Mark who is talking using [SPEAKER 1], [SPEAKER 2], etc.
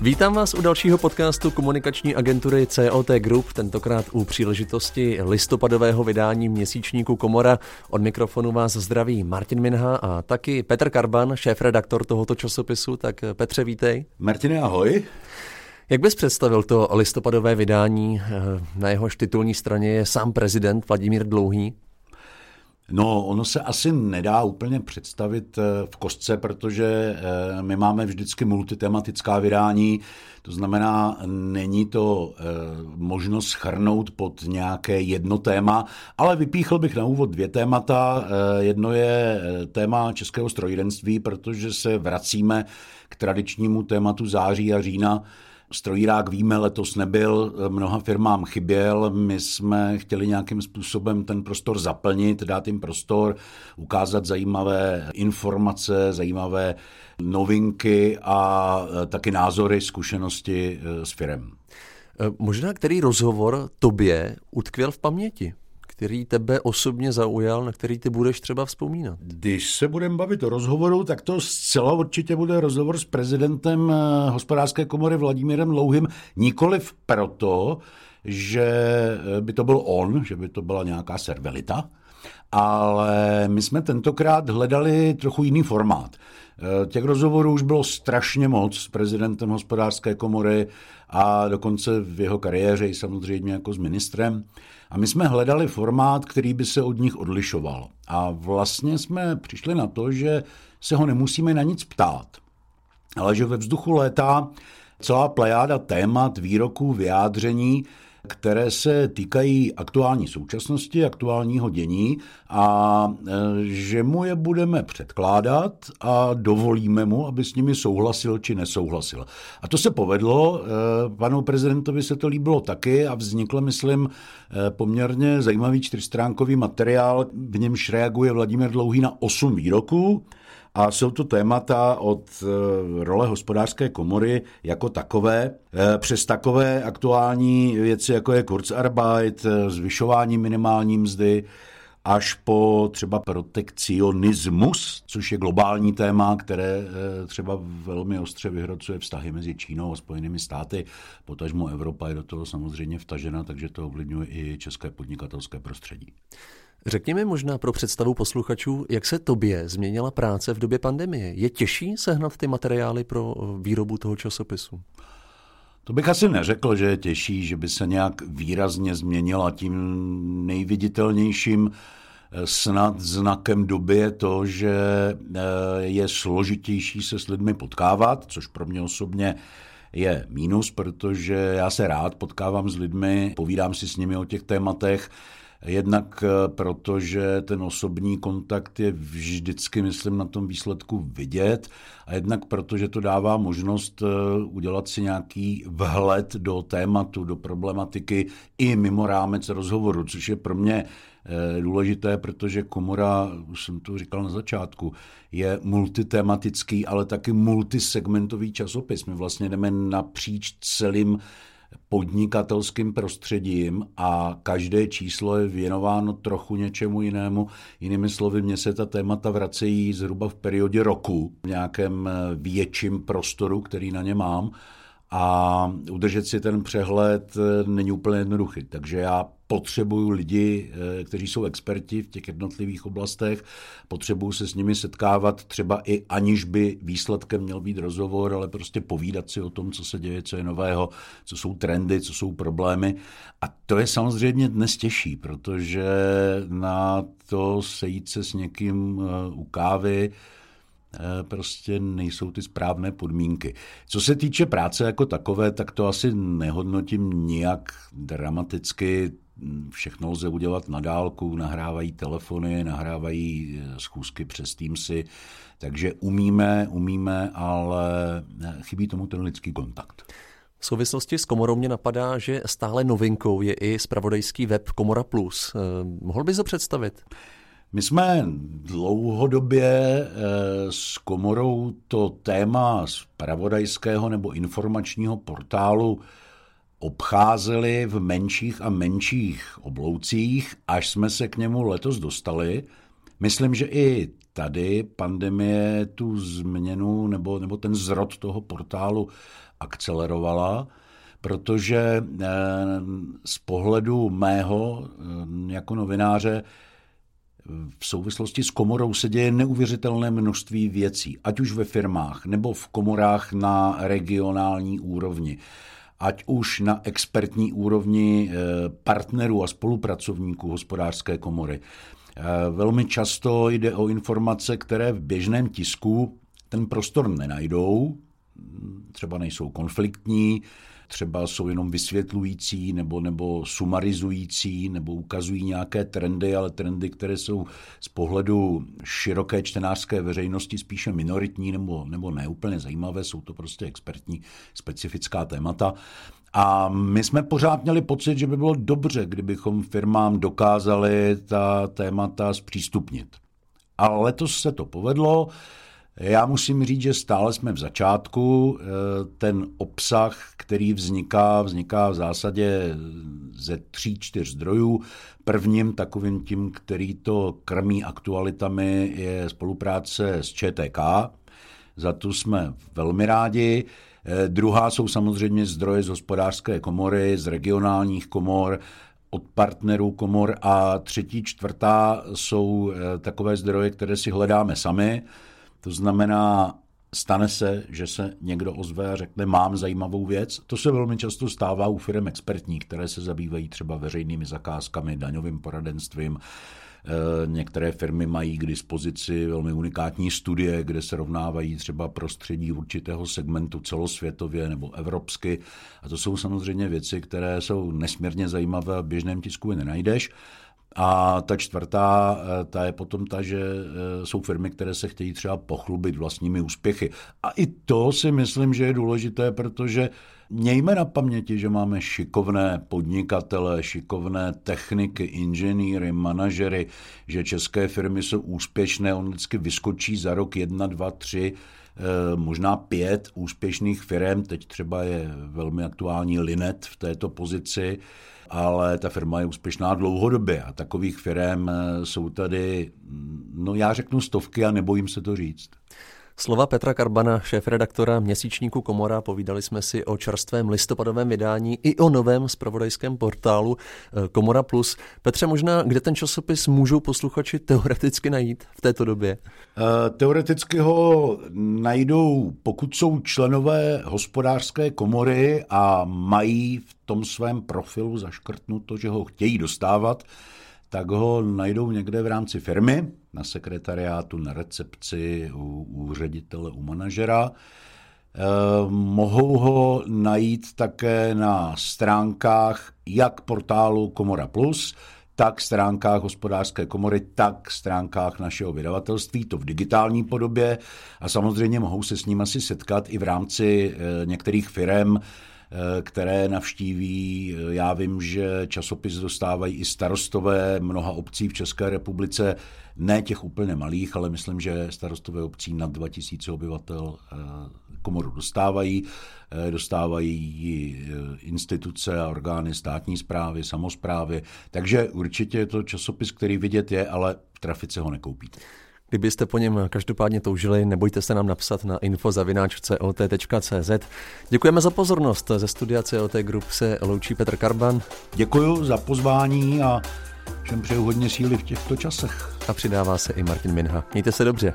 [SPEAKER 1] Vítám vás u dalšího podcastu komunikační agentury COT Group, tentokrát u příležitosti listopadového vydání měsíčníku Komora. Od mikrofonu vás zdraví Martin Minha a taky Petr Karban, šéf-redaktor tohoto časopisu. Tak Petře, vítej.
[SPEAKER 2] Martine, ahoj.
[SPEAKER 1] Jak bys představil to listopadové vydání? Na jehož titulní straně je sám prezident Vladimír Dlouhý.
[SPEAKER 2] No, ono se asi nedá úplně představit eh, v kostce, protože eh, my máme vždycky multitematická vydání, to znamená, není to eh, možno schrnout pod nějaké jedno téma, ale vypíchl bych na úvod dvě témata. Jedno je téma českého strojírenství, protože se vracíme k tradičnímu tématu září a října, Strojírák víme, letos nebyl, mnoha firmám chyběl, my jsme chtěli nějakým způsobem ten prostor zaplnit, dát jim prostor, ukázat zajímavé informace, zajímavé novinky a taky názory, zkušenosti eh, s firem.
[SPEAKER 1] Možná který rozhovor tobě utkvěl v paměti? Který tebe osobně zaujal, na který ty budeš třeba vzpomínat?
[SPEAKER 2] Když se budeme bavit o rozhovoru, tak to zcela určitě bude rozhovor s prezidentem eh, hospodářské komory Vladimírem Louhým, nikoliv proto, že eh, by to byl on, že by to byla nějaká servelita, ale my jsme tentokrát hledali trochu jiný formát. Eh, těch rozhovorů už bylo strašně moc s prezidentem hospodářské komory a dokonce v jeho kariéře i samozřejmě jako s ministrem. A my jsme hledali formát, který by se od nich odlišoval. A vlastně jsme přišli na to, že se ho nemusíme na nic ptát, ale že ve vzduchu létá celá plejáda témat, výroků, vyjádření, které se týkají aktuální současnosti, aktuálního dění a e, že mu je budeme předkládat a dovolíme mu, aby s nimi souhlasil či nesouhlasil. A to se povedlo, e, panu prezidentovi se to líbilo taky a vznikl, myslím, e, poměrně zajímavý čtyřstránkový materiál, v němž reaguje Vladimír Dlouhý na osm výroků, a jsou to témata od eh, role hospodářské komory jako takové, eh, přes takové aktuální věci, jako je Kurzarbeit, eh, zvyšování minimální mzdy, až po třeba protekcionismus, což je globální téma, které třeba velmi ostře vyhrocuje vztahy mezi Čínou a Spojenými státy. Potažmo Evropa je do toho samozřejmě vtažena, takže to ovlivňuje i české podnikatelské prostředí.
[SPEAKER 1] Řekněme možná pro představu posluchačů, jak se tobě změnila práce v době pandemie. Je těžší sehnat ty materiály pro eh, výrobu toho časopisu?
[SPEAKER 2] To bych asi neřekl, že je těžší, že by se nějak výrazně změnila. Tím nejviditelnějším eh, snad znakem doby je to, že eh, je složitější se s lidmi potkávat, což pro mě osobně je mínus, protože já se rád potkávám s lidmi, povídám si s nimi o těch tématech, Jednak eh, proto, že ten osobní kontakt je vždycky, myslím, na tom výsledku vidět a jednak proto, že to dává možnost eh, udělat si nějaký vhled do tématu, do problematiky i mimo rámec rozhovoru, což je pro mě eh, důležité, protože komora, už jsem to říkal na začátku, je multitematický, ale taky multisegmentový časopis. My vlastně jdeme napříč celým podnikatelským prostředím a každé číslo je věnováno trochu něčemu jinému. Jinými slovy, mně se ta témata vracejí zhruba v periodě roku, v nějakém eh, větším prostoru, který na ně mám a udržet si ten přehled eh, není úplně jednoduchý. Takže já potřebuju lidi, eh, kteří jsou experti v těch jednotlivých oblastech, potřebuju se s nimi setkávat třeba i aniž by výsledkem měl být rozhovor, ale prostě povídat si o tom, co se děje, co je nového, co jsou trendy, co jsou problémy. A to je samozřejmě dnes těžší, protože na to sejít se s někým eh, u kávy, prostě nejsou ty správné podmínky. Co se týče práce jako takové, tak to asi nehodnotím nijak dramaticky všechno lze udělat na dálku, nahrávají telefony, nahrávají eh, schůzky přes Teamsy, takže umíme, umíme, ale eh, chybí tomu ten lidský kontakt.
[SPEAKER 1] V souvislosti s Komorou mě napadá, že stále novinkou je i spravodajský web Komora Plus. Eh, mohl bys to představit?
[SPEAKER 2] My jsme dlouhodobě s Komorou to téma z pravodajského nebo informačního portálu obcházeli v menších a menších obloucích, až jsme se k němu letos dostali. Myslím, že i tady pandemie tu změnu nebo, nebo ten zrod toho portálu akcelerovala, protože eh, z pohledu mého eh, jako novináře v souvislosti s komorou se děje neuvěřitelné množství věcí, ať už ve firmách nebo v komorách na regionální úrovni ať už na expertní úrovni eh, partnerů a spolupracovníků hospodářské komory. Eh, velmi často jde o informace, které v běžném tisku ten prostor nenajdou, třeba nejsou konfliktní, třeba jsou jenom vysvětlující nebo, nebo sumarizující nebo ukazují nějaké trendy, ale trendy, které jsou z pohledu široké čtenářské veřejnosti spíše minoritní nebo, nebo neúplně zajímavé, jsou to prostě expertní specifická témata. A my jsme pořád měli pocit, že by bylo dobře, kdybychom firmám dokázali ta témata zpřístupnit. Ale letos se to povedlo. Já musím říct, že stále jsme v začátku. Eh, ten obsah, který vzniká, vzniká v zásadě ze tří, čtyř zdrojů. Prvním takovým tím, který to krmí aktualitami, je spolupráce s ČTK. Za tu jsme velmi rádi. Eh, druhá jsou samozřejmě zdroje z hospodářské komory, z regionálních komor, od partnerů komor a třetí, čtvrtá jsou eh, takové zdroje, které si hledáme sami. To znamená, stane se, že se někdo ozve a řekne, mám zajímavou věc. To se velmi často stává u firm expertní, které se zabývají třeba veřejnými zakázkami, daňovým poradenstvím. Eh, některé firmy mají k dispozici velmi unikátní studie, kde se rovnávají třeba prostředí určitého segmentu celosvětově nebo evropsky. A to jsou samozřejmě věci, které jsou nesmírně zajímavé a v běžném tisku je nenajdeš. A ta čtvrtá, eh, ta je potom ta, že eh, jsou firmy, které se chtějí třeba pochlubit vlastními úspěchy. A i to si myslím, že je důležité, protože mějme na paměti, že máme šikovné podnikatele, šikovné techniky, inženýry, manažery, že české firmy jsou úspěšné, on vždycky vyskočí za rok jedna, dva, tři, eh, možná pět úspěšných firm, teď třeba je velmi aktuální Linet v této pozici, ale ta firma je úspěšná dlouhodobě a takových firm eh, jsou tady, mm, no já řeknu stovky a nebojím se to říct.
[SPEAKER 1] Slova Petra Karbana, šéf-redaktora měsíčníku Komora, povídali jsme si o čerstvém listopadovém vydání i o novém spravodajském portálu eh, Komora Plus. Petře, možná kde ten časopis můžou posluchači teoreticky najít v této době?
[SPEAKER 2] Eh, teoreticky ho najdou, pokud jsou členové hospodářské komory a mají v tom svém profilu zaškrtnuto, že ho chtějí dostávat, tak ho najdou někde v rámci firmy, na sekretariátu, na recepci, u, u ředitele, u manažera. E, mohou ho najít také na stránkách jak portálu Komora Plus, tak stránkách hospodářské komory, tak stránkách našeho vydavatelství, to v digitální podobě a samozřejmě mohou se s ním asi setkat i v rámci e, některých firm, Eh, které navštíví. Já vím, že časopis dostávají i starostové mnoha obcí v České republice, ne těch úplně malých, ale myslím, že starostové obcí nad 2000 obyvatel eh, komoru dostávají. Eh, dostávají ji instituce a orgány státní zprávy, samozprávy. Takže určitě je to časopis, který vidět je, ale v trafice ho nekoupíte.
[SPEAKER 1] Kdybyste po něm každopádně toužili, nebojte se nám napsat na info.cot.cz. Děkujeme za pozornost. Ze studia COT Group se loučí Petr Karban.
[SPEAKER 2] Děkuji za pozvání a všem přeju hodně síly v těchto časech.
[SPEAKER 1] A přidává se i Martin Minha. Mějte se dobře.